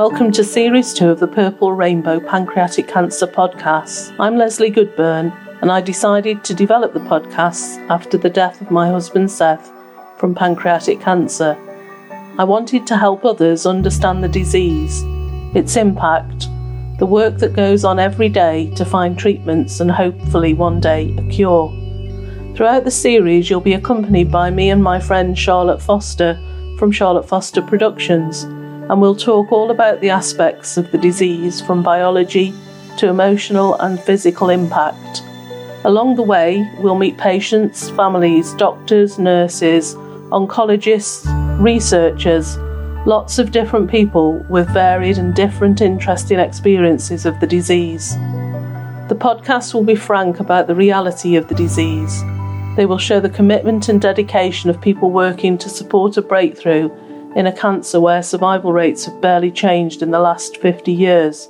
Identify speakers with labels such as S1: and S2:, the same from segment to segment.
S1: Welcome to Series 2 of the Purple Rainbow Pancreatic Cancer Podcasts. I'm Leslie Goodburn, and I decided to develop the podcasts after the death of my husband Seth from pancreatic cancer. I wanted to help others understand the disease, its impact, the work that goes on every day to find treatments and hopefully one day a cure. Throughout the series, you'll be accompanied by me and my friend Charlotte Foster from Charlotte Foster Productions and we'll talk all about the aspects of the disease from biology to emotional and physical impact. Along the way, we'll meet patients, families, doctors, nurses, oncologists, researchers, lots of different people with varied and different interesting experiences of the disease. The podcast will be frank about the reality of the disease. They will show the commitment and dedication of people working to support a breakthrough in a cancer where survival rates have barely changed in the last 50 years.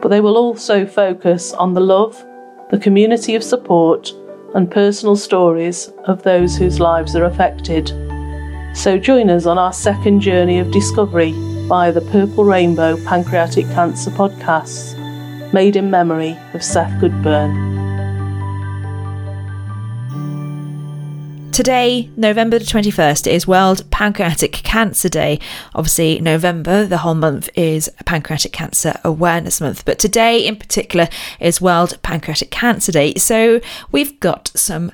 S1: But they will also focus on the love, the community of support, and personal stories of those whose lives are affected. So join us on our second journey of discovery via the Purple Rainbow Pancreatic Cancer podcasts, made in memory of Seth Goodburn.
S2: Today, November the 21st, is World Pancreatic Cancer Day. Obviously, November, the whole month, is Pancreatic Cancer Awareness Month, but today in particular is World Pancreatic Cancer Day. So we've got some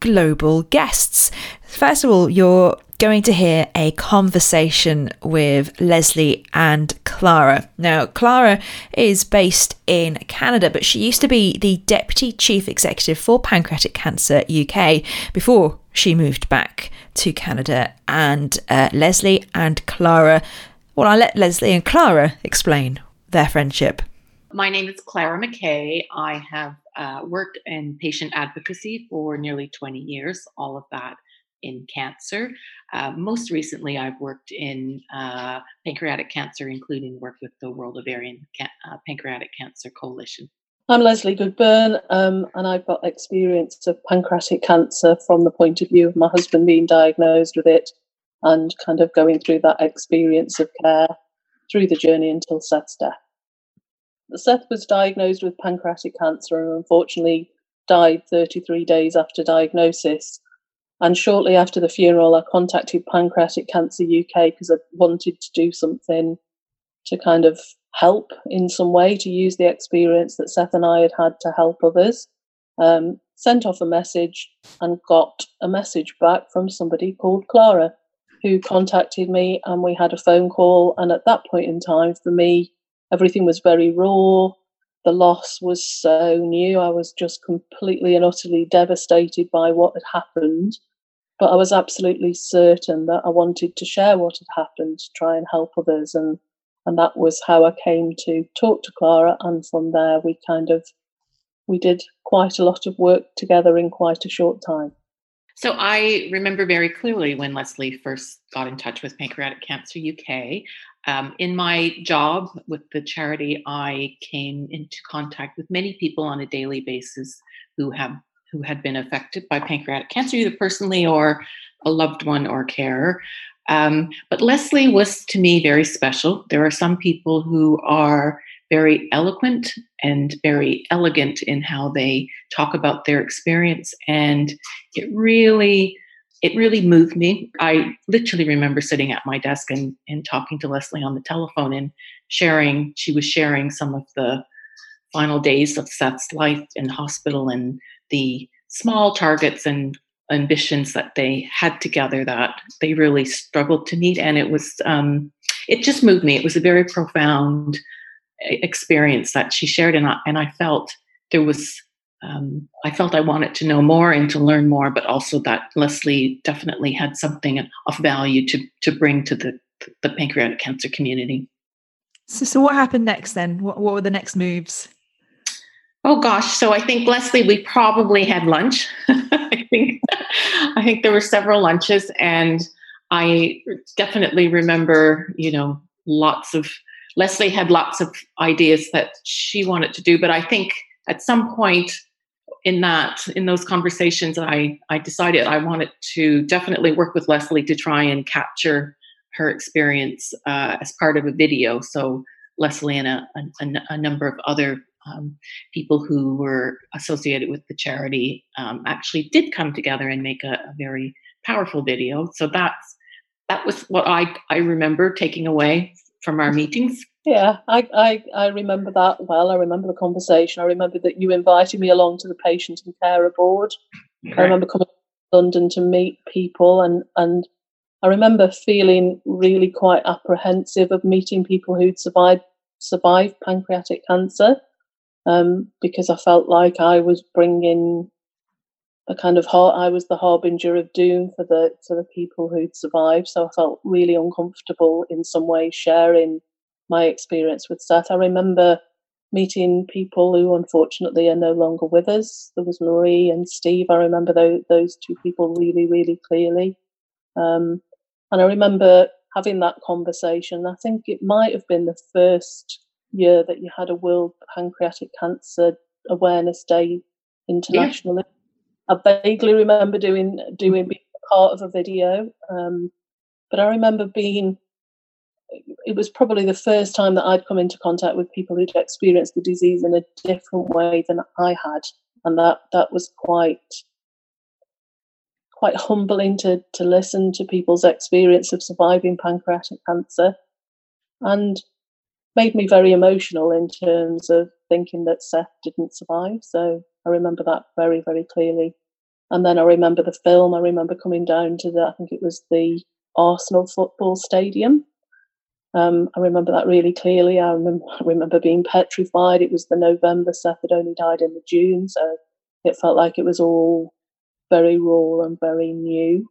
S2: global guests. First of all, you're going to hear a conversation with Leslie and Clara. Now, Clara is based in Canada, but she used to be the Deputy Chief Executive for Pancreatic Cancer UK before she moved back to Canada. And uh, Leslie and Clara, well, I'll let Leslie and Clara explain their friendship.
S3: My name is Clara McKay. I have uh, worked in patient advocacy for nearly 20 years, all of that in cancer. Uh, most recently, I've worked in uh, pancreatic cancer, including work with the World Ovarian Can- uh, Pancreatic Cancer Coalition.
S1: I'm Leslie Goodburn, um, and I've got experience of pancreatic cancer from the point of view of my husband being diagnosed with it and kind of going through that experience of care through the journey until Seth's death. Seth was diagnosed with pancreatic cancer and unfortunately died 33 days after diagnosis. And shortly after the funeral, I contacted Pancreatic Cancer UK because I wanted to do something to kind of help in some way, to use the experience that Seth and I had had to help others. Um, sent off a message and got a message back from somebody called Clara who contacted me and we had a phone call. And at that point in time, for me, everything was very raw. The loss was so new. I was just completely and utterly devastated by what had happened. But I was absolutely certain that I wanted to share what had happened to try and help others. And, and that was how I came to talk to Clara. And from there, we kind of we did quite a lot of work together in quite a short time.
S3: So I remember very clearly when Leslie first got in touch with Pancreatic Cancer UK. Um, in my job with the charity, I came into contact with many people on a daily basis who have who had been affected by pancreatic cancer, either personally or a loved one or carer. Um, but Leslie was to me very special. There are some people who are very eloquent and very elegant in how they talk about their experience, and it really it really moved me. I literally remember sitting at my desk and, and talking to Leslie on the telephone and sharing, she was sharing some of the final days of Seth's life in hospital and the small targets and ambitions that they had together that they really struggled to meet. And it was, um, it just moved me. It was a very profound experience that she shared. And I, and I felt there was um, I felt I wanted to know more and to learn more, but also that Leslie definitely had something of value to to bring to the the pancreatic cancer community.
S2: So, so what happened next then? What, what were the next moves?
S3: Oh gosh, so I think Leslie, we probably had lunch. I think I think there were several lunches, and I definitely remember, you know, lots of Leslie had lots of ideas that she wanted to do, but I think at some point in that in those conversations i i decided i wanted to definitely work with leslie to try and capture her experience uh, as part of a video. So Leslie and a, a, a number of other um, people who were associated with the charity um, actually did come together and make a, a, very powerful video. So that's that was what I I remember taking away from our meetings.
S1: Yeah, I, I I remember that well. I remember the conversation. I remember that you invited me along to the patient and carer board. I remember coming to London to meet people and and I remember feeling really quite apprehensive of meeting people who'd survived survived pancreatic cancer um, because I felt like I was bringing a kind of heart. I was the harbinger of doom for the for the people who'd survived. So I felt really uncomfortable in some way sharing my experience with Seth. I remember meeting people who unfortunately are no longer with us. There was Marie and Steve. I remember those, those two people really, really clearly. Um, and I remember having that conversation. I think it might have been the first year that you had a World Pancreatic Cancer Awareness Day internationally. Yeah. I vaguely remember doing doing being part of a video, um, but I remember being. It was probably the first time that I'd come into contact with people who'd experienced the disease in a different way than I had, and that that was quite quite humbling to to listen to people's experience of surviving pancreatic cancer, and made me very emotional in terms of thinking that Seth didn't survive. So I remember that very, very clearly. And then I remember the film. I remember coming down to the, I think it was the Arsenal football stadium. Um, I remember that really clearly. I remember, I remember being petrified. It was the November. Seth had only died in the June, so it felt like it was all very raw and very new.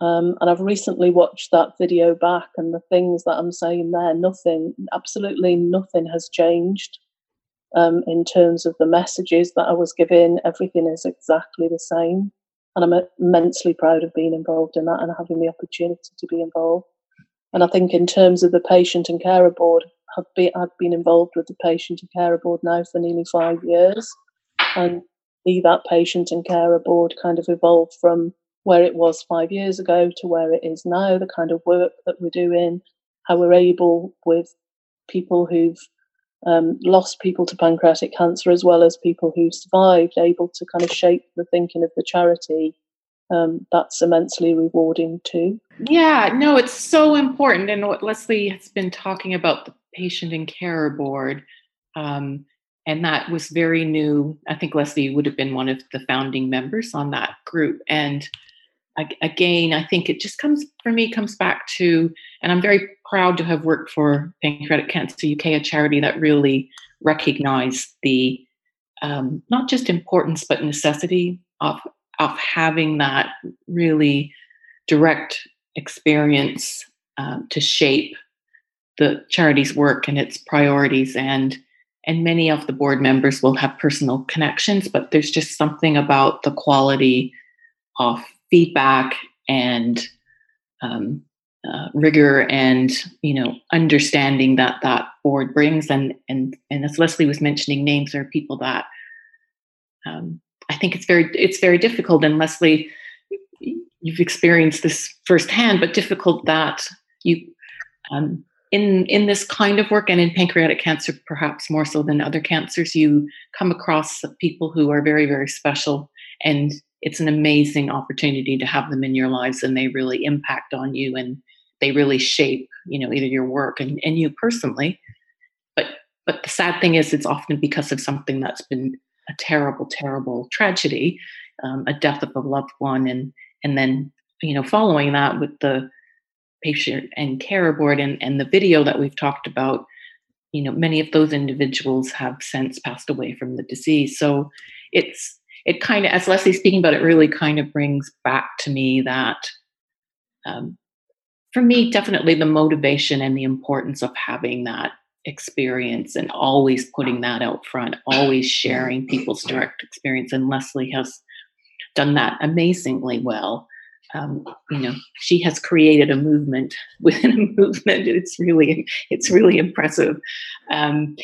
S1: Um, and I've recently watched that video back, and the things that I'm saying there, nothing, absolutely nothing has changed um, in terms of the messages that I was giving. Everything is exactly the same. And I'm immensely proud of being involved in that and having the opportunity to be involved. And I think, in terms of the patient and carer board, I've been, I've been involved with the patient and carer board now for nearly five years. And see that patient and carer board kind of evolve from where it was five years ago to where it is now, the kind of work that we're doing, how we're able with people who've um, lost people to pancreatic cancer as well as people who survived, able to kind of shape the thinking of the charity. Um, that's immensely rewarding too.
S3: Yeah, no, it's so important. And what Leslie has been talking about the patient and carer board, um, and that was very new. I think Leslie would have been one of the founding members on that group. And again, I think it just comes for me comes back to, and I'm very proud to have worked for Pancreatic Cancer UK, a charity that really recognized the um, not just importance but necessity of of having that really direct experience um, to shape the charity's work and its priorities. And and many of the board members will have personal connections but there's just something about the quality of feedback and um, uh, rigor and you know understanding that that board brings. And and and as leslie was mentioning names are people that um, i think it's very it's very difficult. And leslie you've experienced this firsthand but difficult that you um, in in this kind of work and in pancreatic cancer perhaps more so than other cancers you come across people who are very very special and it's an amazing opportunity to have them in your lives and they really impact on you and they really shape you know either your work and, and you personally. But but the sad thing is it's often because of something that's been a terrible terrible tragedy um, a death of a loved one and and then you know following that with the patient and care board and, and the video that we've talked about you know many of those individuals have since passed away from the disease. So it's it kind of, as Leslie's speaking about it, really kind of brings back to me that, um, for me, definitely the motivation and the importance of having that experience and always putting that out front, always sharing people's direct experience. And Leslie has done that amazingly well. Um, you know, she has created a movement within a movement. It's really, it's really impressive. Um,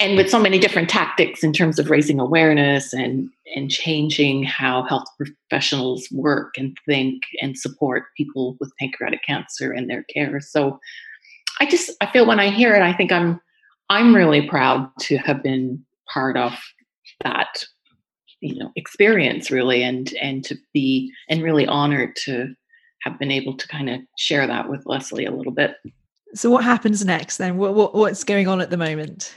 S3: and with so many different tactics in terms of raising awareness and and changing how health professionals work and think and support people with pancreatic cancer and their care. So i just i feel when i hear it i think i'm i'm really proud to have been part of that you know experience really and and to be and really honored to have been able to kind of share that with leslie a little bit.
S2: So what happens next then? What, what what's going on at the moment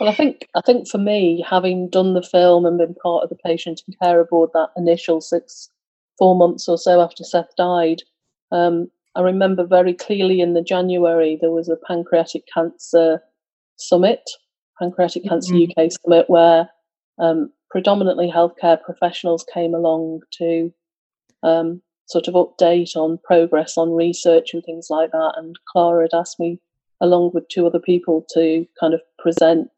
S1: well, I think I think for me, having done the film and been part of the patient and carer board that initial six, four months or so after Seth died, um, I remember very clearly in the January there was a pancreatic cancer summit, pancreatic mm-hmm. cancer UK summit, where um, predominantly healthcare professionals came along to um, sort of update on progress on research and things like that. And Clara had asked me along with two other people to kind of present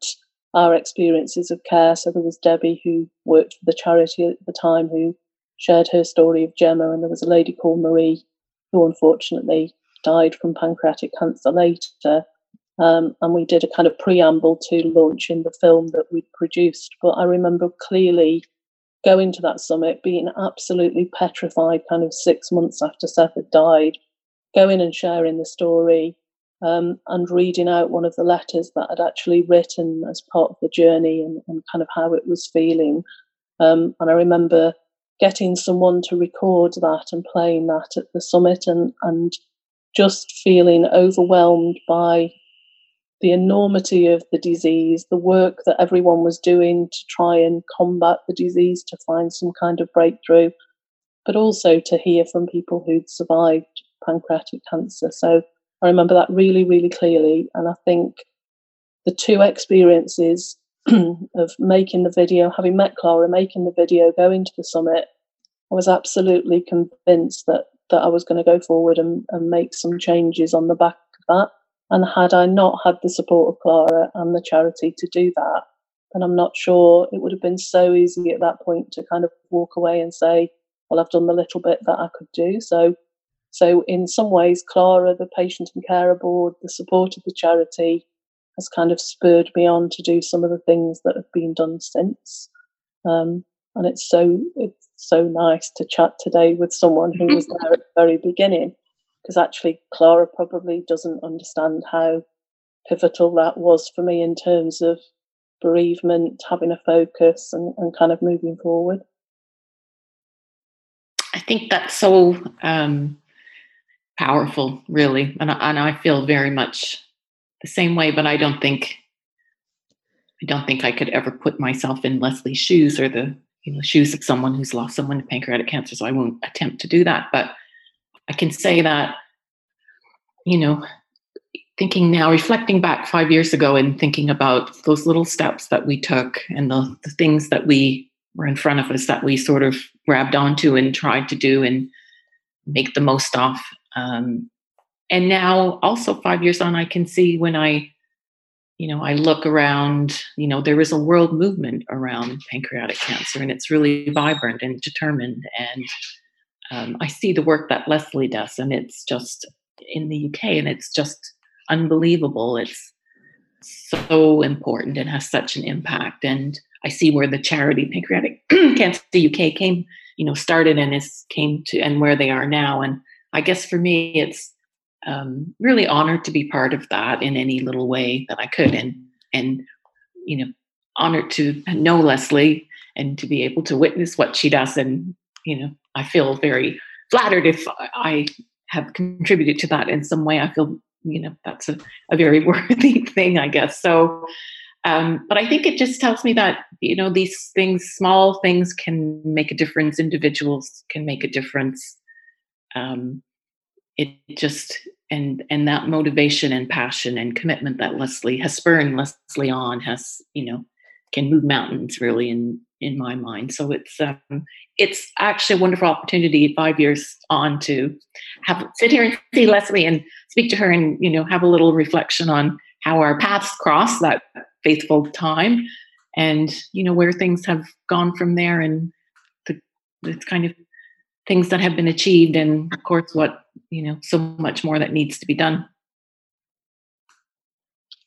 S1: our experiences of care. So there was Debbie, who worked for the charity at the time, who shared her story of Gemma, and there was a lady called Marie, who unfortunately died from pancreatic cancer later. Um, and we did a kind of preamble to launching the film that we produced. But I remember clearly going to that summit, being absolutely petrified, kind of six months after Seth had died, going and sharing the story, um, and reading out one of the letters that I'd actually written as part of the journey and, and kind of how it was feeling. Um, and I remember getting someone to record that and playing that at the summit and, and just feeling overwhelmed by the enormity of the disease, the work that everyone was doing to try and combat the disease, to find some kind of breakthrough, but also to hear from people who'd survived pancreatic cancer. So I remember that really, really clearly. And I think the two experiences of making the video, having met Clara, making the video, going to the summit, I was absolutely convinced that that I was going to go forward and, and make some changes on the back of that. And had I not had the support of Clara and the charity to do that, then I'm not sure it would have been so easy at that point to kind of walk away and say, well, I've done the little bit that I could do. So so, in some ways, Clara, the patient and carer board, the support of the charity has kind of spurred me on to do some of the things that have been done since. Um, and it's so it's so nice to chat today with someone who was there at the very beginning, because actually Clara probably doesn't understand how pivotal that was for me in terms of bereavement, having a focus, and, and kind of moving forward.
S3: I think that's so um, powerful, really. And I, and I feel very much the same way, but I don't think I don't think I could ever put myself in Leslie's shoes or the you know shoes of someone who's lost someone to pancreatic cancer. So I won't attempt to do that. But I can say that, you know, thinking now, reflecting back five years ago and thinking about those little steps that we took and the, the things that we were in front of us that we sort of grabbed onto and tried to do and make the most of um, and now, also five years on, I can see when I, you know, I look around, you know, there is a world movement around pancreatic cancer, and it's really vibrant and determined. And um, I see the work that Leslie does, and it's just in the UK, and it's just unbelievable. It's so important and has such an impact. And I see where the charity Pancreatic Cancer UK came, you know, started and is came to, and where they are now. And I guess for me, it's um, really honored to be part of that in any little way that I could, and and you know, honored to know Leslie and to be able to witness what she does, and you know, I feel very flattered if I have contributed to that in some way. I feel you know that's a, a very worthy thing, I guess. So. Um, but I think it just tells me that you know these things, small things, can make a difference. Individuals can make a difference, um, it just and and that motivation and passion and commitment that Leslie has spurred Leslie on has you know can move mountains really in in my mind. So it's um, it's actually a wonderful opportunity five years on to have sit here and see Leslie and speak to her and you know have a little reflection on how our paths cross that faithful time and you know where things have gone from there and the, the kind of things that have been achieved and of course what you know so much more that needs to be done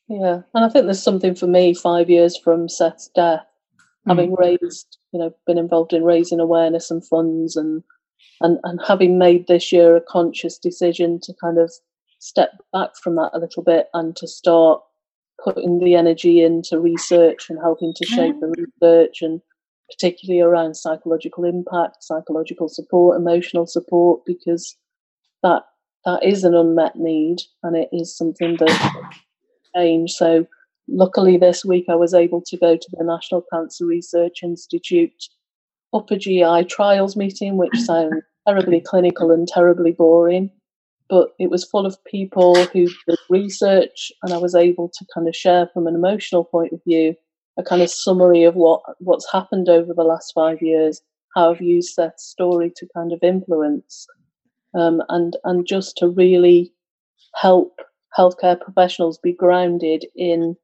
S1: Yeah, and I think there's something for me five years from Seth's death, mm. having raised, you know, been involved in raising awareness and funds and and and having made this year a conscious decision to kind of step back from that a little bit and to start putting the energy into research and helping to shape the research and particularly around psychological impact, psychological support, emotional support, because that that is an unmet need and it is something that change. So luckily this week I was able to go to the National Cancer Research Institute upper GI trials meeting, which sounds terribly clinical and terribly boring. But it was full of people who did research, and I was able to kind of share from an emotional point of view a kind of summary of what what's happened over the last five years, how I've used that story to kind of influence, um, and and just to really help healthcare professionals be grounded in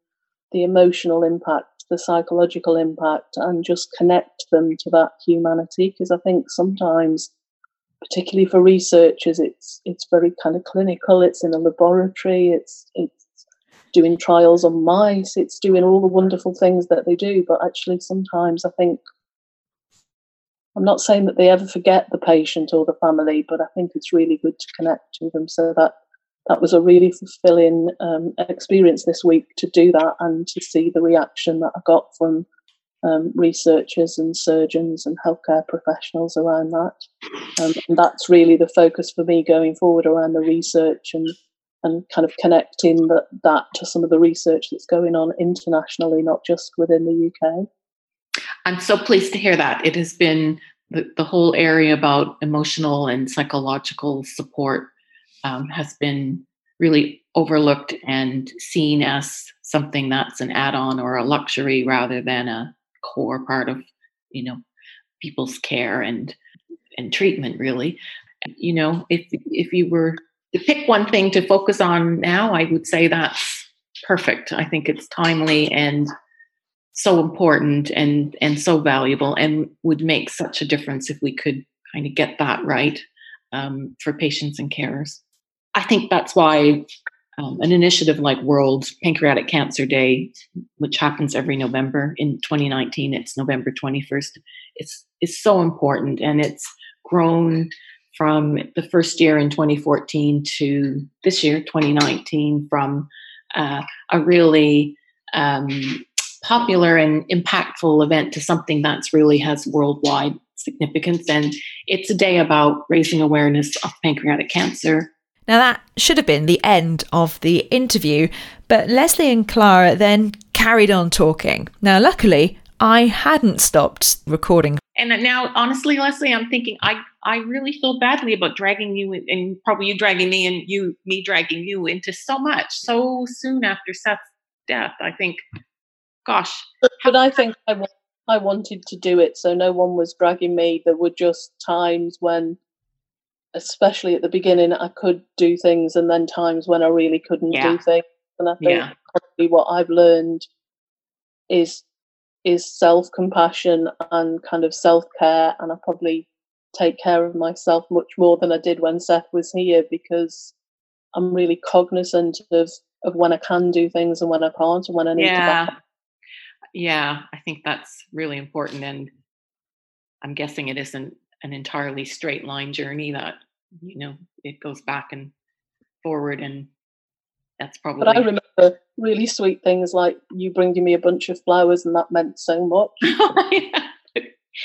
S1: the emotional impact, the psychological impact, and just connect them to that humanity. Because I think sometimes, particularly for researchers, it's it's very kind of clinical. It's in a laboratory. It's it's doing trials on mice. It's doing all the wonderful things that they do. But actually, sometimes I think I'm not saying that they ever forget the patient or the family, but I think it's really good to connect to them so that that was a really fulfilling um, experience this week to do that and to see the reaction that I got from um, researchers and surgeons and healthcare professionals around that. Um, and that's really the focus for me going forward around the research and and kind of connecting that to some of the research that's going on internationally, not just within the UK.
S3: I'm so pleased to hear that. It has been the, the whole area about emotional and psychological support um, has been really overlooked and seen as something that's an add-on or a luxury rather than a core part of you know people's care and and treatment really you know if if you were to pick one thing to focus on now i would say that's perfect i think it's timely and so important and and so valuable and would make such a difference if we could kind of get that right um, for patients and carers. I think that's why um, an initiative like World Pancreatic Cancer Day, which happens every November in 2019, it's November 21st, it's, is so important and it's grown from the first year in 2014 to this year, 2019, from uh, a really um, popular and impactful event to something that's really has worldwide significance. And it's a day about raising awareness of pancreatic cancer
S2: now, that should have been the end of the interview, but Leslie and Clara then carried on talking. Now, luckily, I hadn't stopped recording.
S3: And now, honestly, Leslie, I'm thinking I, I really feel badly about dragging you and probably you dragging me and you me dragging you into so much so soon after Seth's death. I think, gosh.
S1: But, but I think I, I wanted to do it, so no one was dragging me. There were just times when especially at the beginning, I could do things, and then times when I really couldn't yeah. do things. And I think yeah. probably what I've learned is is self compassion and kind of self care, and I probably take care of myself much more than I did when Seth was here because I'm really cognizant of of when I can do things and when I can't, and when I need
S3: yeah.
S1: to. Back
S3: yeah, I think that's really important, and I'm guessing it isn't an entirely straight line journey that you know it goes back and forward and that's probably
S1: but i remember really sweet things like you bringing me a bunch of flowers and that meant so much.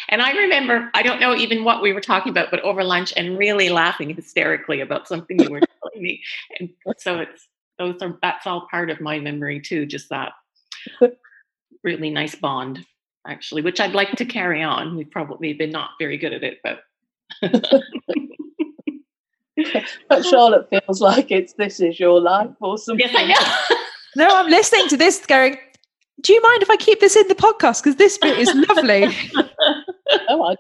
S3: And i remember i don't know even what we were talking about but over lunch and really laughing hysterically about something you were telling me and so it's those are that's all part of my memory too just that really nice bond actually which i'd like to carry on we've probably been not very good at it but
S1: but Charlotte feels like it's this is your life or something.
S3: Yes, I know.
S2: no, I'm listening to this going, do you mind if I keep this in the podcast? Because this bit is lovely.
S1: oh, I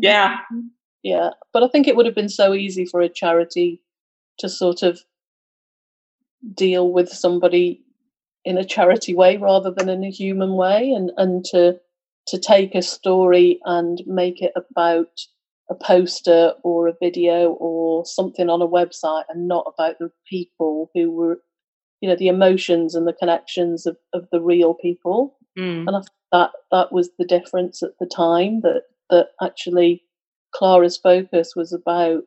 S3: yeah.
S1: Yeah. But I think it would have been so easy for a charity to sort of deal with somebody in a charity way rather than in a human way and, and to to take a story and make it about a poster or a video or something on a website and not about the people who were you know the emotions and the connections of, of the real people
S3: Mm.
S1: and I think that that was the difference at the time that that actually Clara's focus was about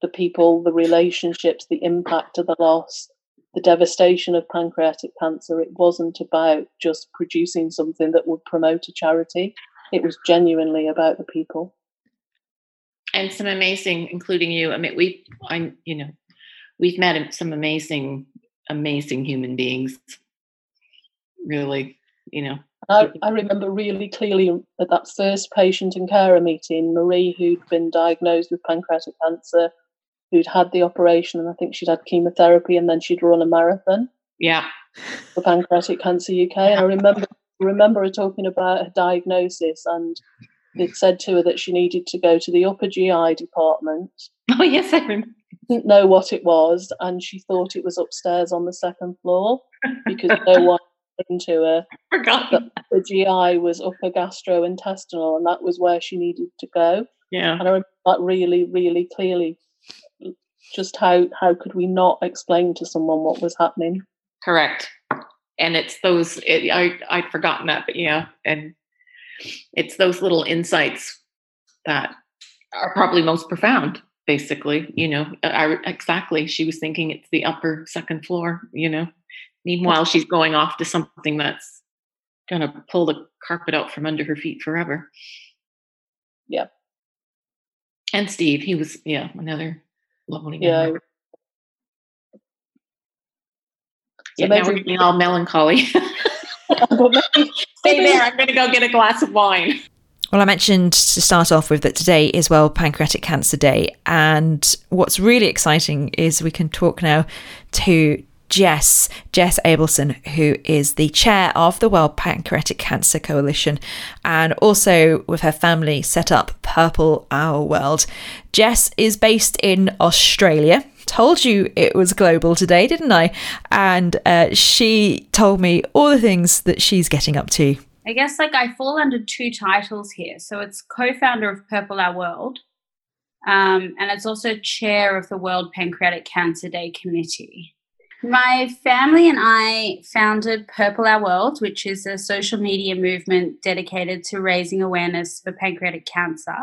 S1: the people, the relationships, the impact of the loss, the devastation of pancreatic cancer. It wasn't about just producing something that would promote a charity. It was genuinely about the people.
S3: and some amazing, including you. I mean, we, I'm, you know, we've met some amazing, amazing human beings. Really, you know.
S1: I, I remember really clearly at that first patient and carer meeting, Marie, who'd been diagnosed with pancreatic cancer, who'd had the operation, and I think she'd had chemotherapy, and then she'd run a marathon
S3: Yeah,
S1: for Pancreatic Cancer UK. And I remember remember her talking about her diagnosis, and it said to her that she needed to go to the upper GI department.
S3: Oh yes, I remember.
S1: Didn't know what it was, and she thought it was upstairs on the second floor because no one explained to her
S3: Forgot.
S1: that the GI was upper gastrointestinal, and that was where she needed to go.
S3: Yeah,
S1: And I remember that really, really clearly. Just how how could we not explain to someone what was happening?
S3: correct. And it's those. It, I I'd forgotten that, but yeah, and it's those little insights that are probably most profound. Basically, you know, uh, I exactly. She was thinking it's the upper second floor. You know, meanwhile she's going off to something that's gonna pull the carpet out from under her feet forever.
S1: Yep.
S3: And Steve, he was yeah another lovely guy.
S1: Yeah.
S3: Yeah,
S1: So
S3: now we're getting all melancholy. Stay there. I'm going to go get a glass of wine.
S2: Well, I mentioned to start off with that today is World Pancreatic Cancer Day. And what's really exciting is we can talk now to Jess, Jess Abelson, who is the chair of the World Pancreatic Cancer Coalition and also with her family set up Purple Our World. Jess is based in Australia. Told you it was global today, didn't I? And uh, she told me all the things that she's getting up to.
S4: I guess like I fall under two titles here. So it's co-founder of Purple Our World, um, and it's also chair of the World Pancreatic Cancer Day Committee. My family and I founded Purple Our World, which is a social media movement dedicated to raising awareness for pancreatic cancer.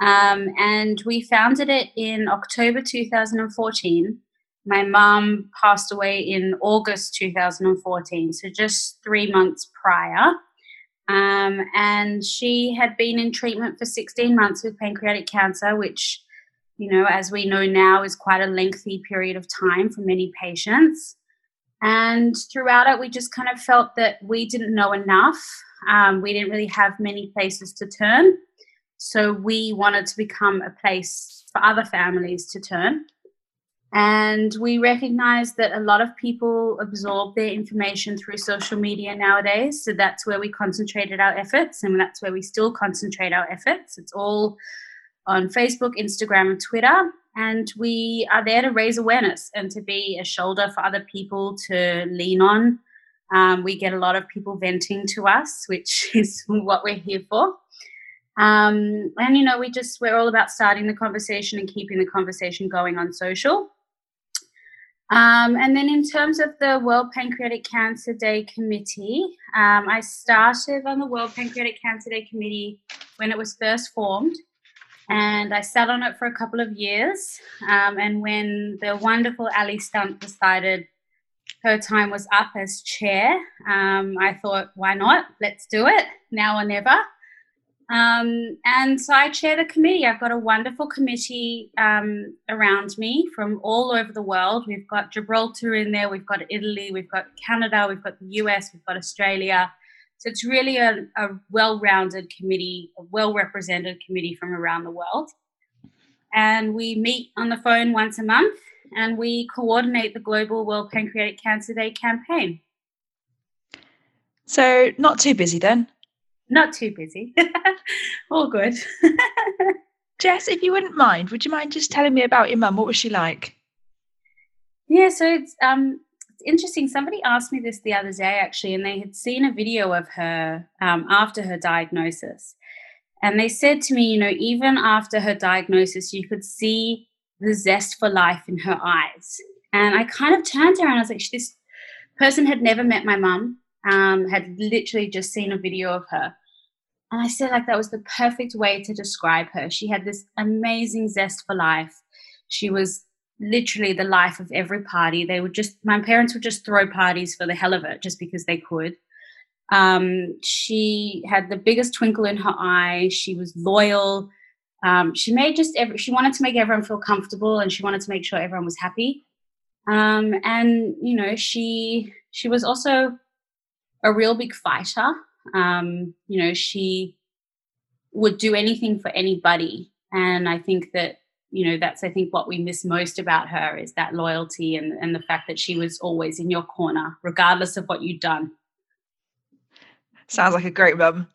S4: Um, and we founded it in October 2014. My mum passed away in August 2014, so just three months prior. Um, and she had been in treatment for 16 months with pancreatic cancer, which, you know, as we know now, is quite a lengthy period of time for many patients. And throughout it, we just kind of felt that we didn't know enough. Um, we didn't really have many places to turn. So we wanted to become a place for other families to turn. And we recognize that a lot of people absorb their information through social media nowadays. So that's where we concentrated our efforts, and that's where we still concentrate our efforts. It's all on Facebook, Instagram, and Twitter. And we are there to raise awareness and to be a shoulder for other people to lean on. Um, we get a lot of people venting to us, which is what we're here for. Um, and you know, we just we're all about starting the conversation and keeping the conversation going on social. Um, and then, in terms of the World Pancreatic Cancer Day Committee, um, I started on the World Pancreatic Cancer Day Committee when it was first formed, and I sat on it for a couple of years. Um, and when the wonderful Ali Stunt decided her time was up as chair, um, I thought, why not? Let's do it now or never. Um, and so I chair the committee. I've got a wonderful committee um, around me from all over the world. We've got Gibraltar in there, we've got Italy, we've got Canada, we've got the US, we've got Australia. So it's really a, a well rounded committee, a well represented committee from around the world. And we meet on the phone once a month and we coordinate the Global World Pancreatic Cancer Day campaign.
S5: So, not too busy then.
S4: Not too busy. All good.
S5: Jess, if you wouldn't mind, would you mind just telling me about your mum? What was she like?
S4: Yeah, so it's um interesting. Somebody asked me this the other day actually, and they had seen a video of her um, after her diagnosis, and they said to me, you know, even after her diagnosis, you could see the zest for life in her eyes. And I kind of turned to her and I was like, this person had never met my mum, um, had literally just seen a video of her. And I said, like, that was the perfect way to describe her. She had this amazing zest for life. She was literally the life of every party. They would just, my parents would just throw parties for the hell of it, just because they could. Um, she had the biggest twinkle in her eye. She was loyal. Um, she made just every, she wanted to make everyone feel comfortable and she wanted to make sure everyone was happy. Um, and you know, she she was also a real big fighter. Um, you know, she would do anything for anybody, and I think that you know that's I think what we miss most about her is that loyalty and and the fact that she was always in your corner, regardless of what you'd done.
S5: Sounds like a great mum.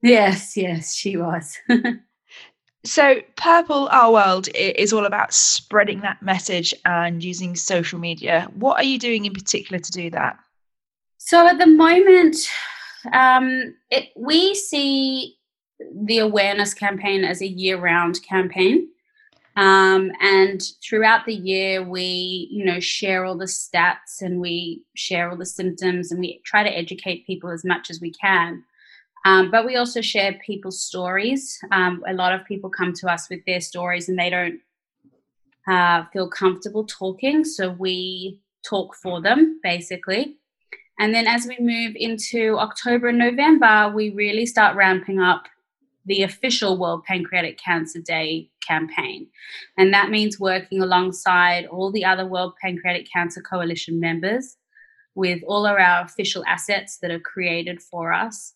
S4: Yes, yes, she was.
S5: so, Purple Our World is all about spreading that message and using social media. What are you doing in particular to do that?
S4: So, at the moment, um, it, we see the awareness campaign as a year round campaign. Um, and throughout the year, we, you know, share all the stats and we share all the symptoms and we try to educate people as much as we can. Um, but we also share people's stories. Um, a lot of people come to us with their stories and they don't uh, feel comfortable talking. So we talk for them, basically. And then as we move into October and November, we really start ramping up the official World Pancreatic Cancer Day campaign. And that means working alongside all the other World Pancreatic Cancer Coalition members with all of our official assets that are created for us.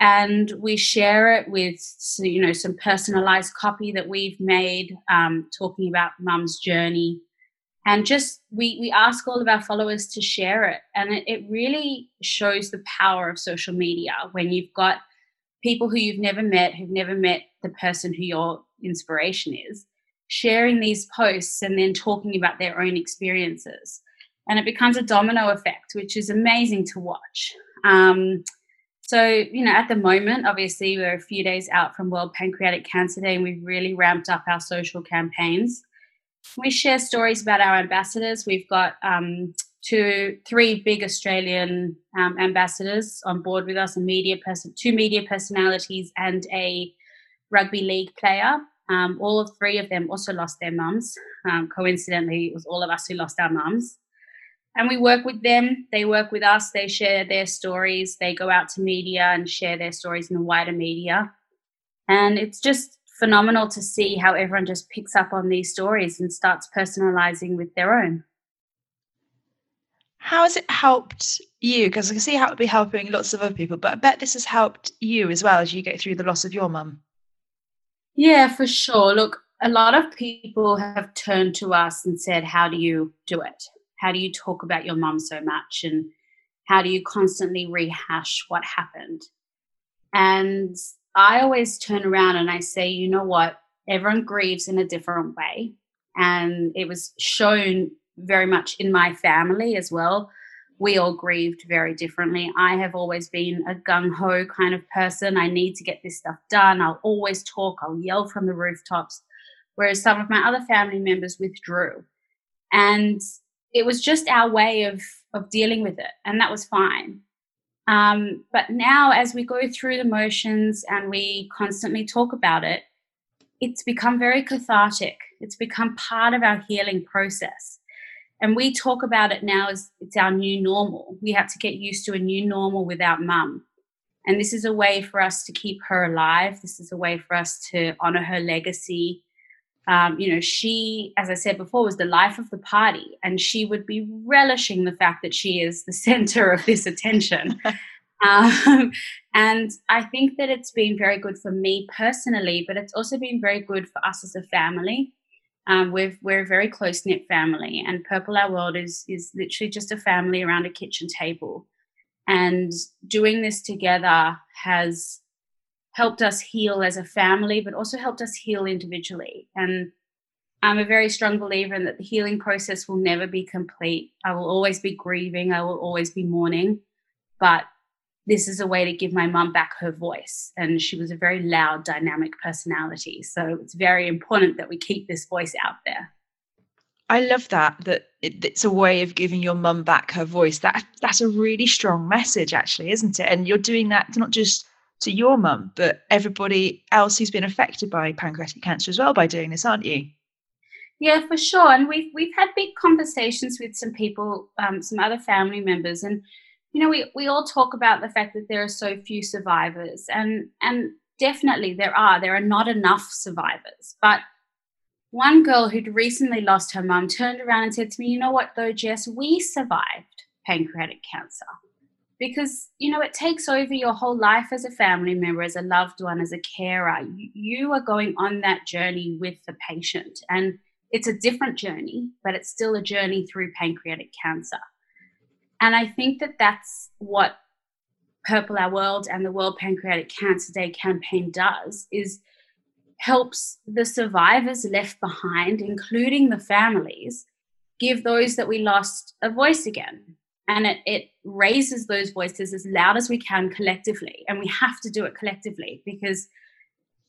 S4: And we share it with, you know, some personalized copy that we've made, um, talking about mum's journey. And just we we ask all of our followers to share it, and it, it really shows the power of social media when you've got people who you've never met, who've never met the person who your inspiration is, sharing these posts and then talking about their own experiences. And it becomes a domino effect, which is amazing to watch. Um, so, you know, at the moment, obviously, we're a few days out from World Pancreatic Cancer Day, and we've really ramped up our social campaigns. We share stories about our ambassadors. We've got um, to three big Australian um, ambassadors on board with us, a media person, two media personalities, and a rugby league player. Um, all of three of them also lost their mums. Um, coincidentally, it was all of us who lost our mums. And we work with them. They work with us. They share their stories. They go out to media and share their stories in the wider media. And it's just phenomenal to see how everyone just picks up on these stories and starts personalizing with their own.
S5: How has it helped you? Because I can see how it would be helping lots of other people, but I bet this has helped you as well as you get through the loss of your mum.
S4: Yeah, for sure. Look, a lot of people have turned to us and said, How do you do it? How do you talk about your mum so much? And how do you constantly rehash what happened? And I always turn around and I say, You know what? Everyone grieves in a different way. And it was shown very much in my family as well. We all grieved very differently. I have always been a gung ho kind of person. I need to get this stuff done. I'll always talk, I'll yell from the rooftops. Whereas some of my other family members withdrew. And it was just our way of, of dealing with it. And that was fine. Um, but now, as we go through the motions and we constantly talk about it, it's become very cathartic. It's become part of our healing process. And we talk about it now as it's our new normal. We have to get used to a new normal without mum. And this is a way for us to keep her alive. This is a way for us to honor her legacy. Um, you know, she, as I said before, was the life of the party, and she would be relishing the fact that she is the center of this attention. um, and I think that it's been very good for me personally, but it's also been very good for us as a family. Um, we're we're a very close knit family, and Purple Our World is is literally just a family around a kitchen table, and doing this together has helped us heal as a family, but also helped us heal individually. And I'm a very strong believer in that the healing process will never be complete. I will always be grieving. I will always be mourning, but this is a way to give my mum back her voice. And she was a very loud, dynamic personality. So it's very important that we keep this voice out there.
S5: I love that that it, it's a way of giving your mum back her voice. That that's a really strong message, actually, isn't it? And you're doing that not just to your mum, but everybody else who's been affected by pancreatic cancer as well by doing this, aren't you?
S4: Yeah, for sure. And we've we've had big conversations with some people, um, some other family members, and you know, we we all talk about the fact that there are so few survivors, and and definitely there are. There are not enough survivors, but one girl who'd recently lost her mum turned around and said to me, You know what, though, Jess, we survived pancreatic cancer. Because, you know, it takes over your whole life as a family member, as a loved one, as a carer. You are going on that journey with the patient. And it's a different journey, but it's still a journey through pancreatic cancer. And I think that that's what Purple Our World and the World Pancreatic Cancer Day campaign does is helps the survivors left behind, including the families, give those that we lost a voice again. And it, it raises those voices as loud as we can collectively. And we have to do it collectively because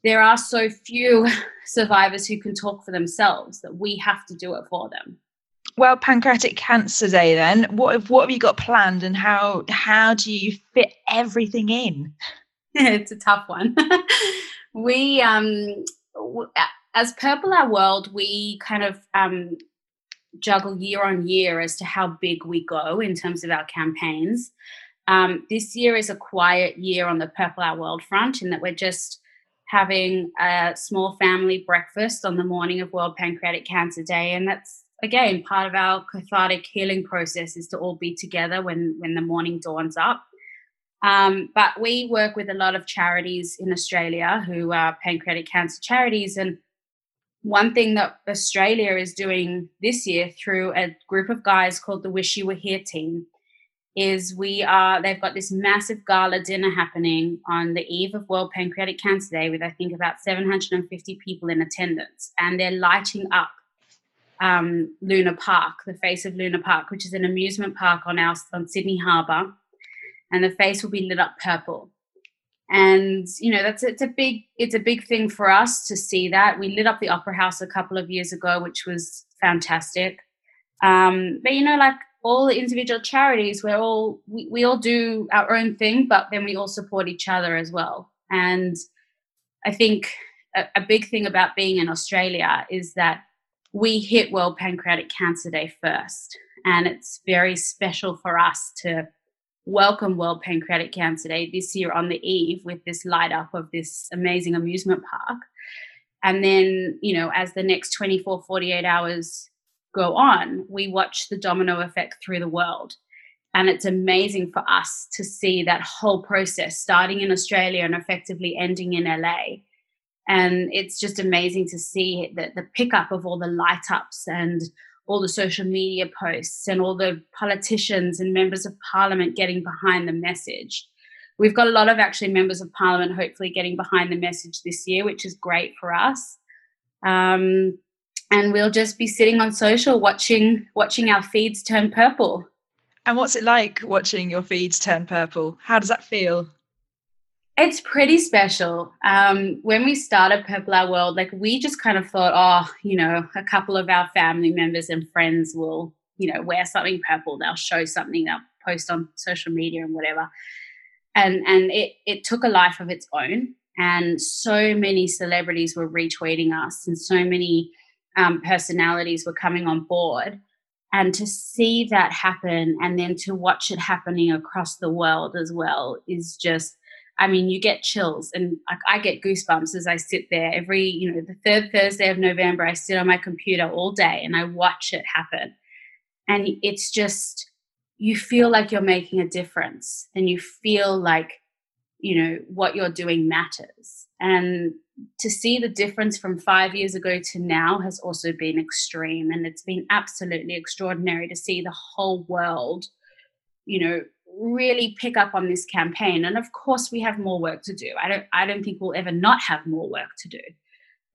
S4: there are so few survivors who can talk for themselves that we have to do it for them.
S5: Well, Pancreatic Cancer Day, then what have, what have you got planned, and how how do you fit everything in?
S4: it's a tough one. we um as Purple Our World, we kind of um, juggle year on year as to how big we go in terms of our campaigns. Um, this year is a quiet year on the Purple Our World front in that we're just having a small family breakfast on the morning of World Pancreatic Cancer Day, and that's again part of our cathartic healing process is to all be together when when the morning dawns up. Um, but we work with a lot of charities in Australia who are pancreatic cancer charities. And one thing that Australia is doing this year through a group of guys called the Wish You Were Here team is we are they've got this massive gala dinner happening on the eve of World Pancreatic Cancer Day with I think about 750 people in attendance and they're lighting up um, Luna Park, the face of Luna Park, which is an amusement park on our on Sydney Harbour. And the face will be lit up purple. And you know that's it's a big it's a big thing for us to see that. We lit up the opera house a couple of years ago which was fantastic. Um, but you know like all the individual charities we're all we, we all do our own thing but then we all support each other as well. And i think a, a big thing about being in australia is that we hit world pancreatic cancer day first and it's very special for us to welcome World Pancreatic Cancer Day this year on the eve with this light up of this amazing amusement park. And then, you know, as the next 24, 48 hours go on, we watch the domino effect through the world. And it's amazing for us to see that whole process starting in Australia and effectively ending in LA. And it's just amazing to see the, the pickup of all the light ups and all the social media posts and all the politicians and members of parliament getting behind the message. We've got a lot of actually members of parliament hopefully getting behind the message this year, which is great for us. Um, and we'll just be sitting on social watching watching our feeds turn purple.
S5: And what's it like watching your feeds turn purple? How does that feel?
S4: It's pretty special. Um, when we started Purple Our World, like we just kind of thought, oh, you know, a couple of our family members and friends will, you know, wear something purple. They'll show something. They'll post on social media and whatever. And and it it took a life of its own. And so many celebrities were retweeting us, and so many um, personalities were coming on board. And to see that happen, and then to watch it happening across the world as well, is just I mean, you get chills and I, I get goosebumps as I sit there every, you know, the third Thursday of November, I sit on my computer all day and I watch it happen. And it's just, you feel like you're making a difference and you feel like, you know, what you're doing matters. And to see the difference from five years ago to now has also been extreme. And it's been absolutely extraordinary to see the whole world, you know, really pick up on this campaign. And of course we have more work to do. I don't i don't think we'll ever not have more work to do.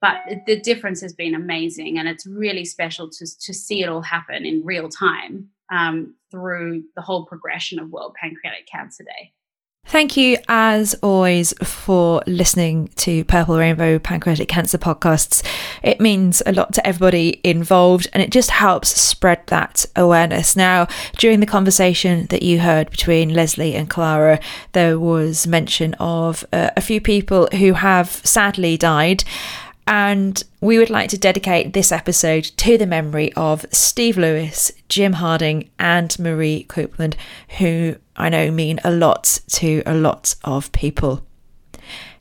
S4: But the difference has been amazing and it's really special to, to see it all happen in real time um, through the whole progression of world pancreatic cancer day
S2: Thank you, as always, for listening to Purple Rainbow Pancreatic Cancer podcasts. It means a lot to everybody involved and it just helps spread that awareness. Now, during the conversation that you heard between Leslie and Clara, there was mention of uh, a few people who have sadly died. And we would like to dedicate this episode to the memory of Steve Lewis, Jim Harding, and Marie Copeland, who I know mean a lot to a lot of people.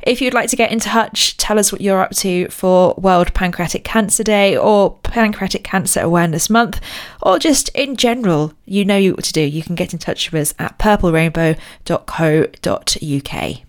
S2: If you'd like to get in touch, tell us what you're up to for World Pancreatic Cancer Day or Pancreatic Cancer Awareness Month, or just in general, you know what to do. You can get in touch with us at purplerainbow.co.uk.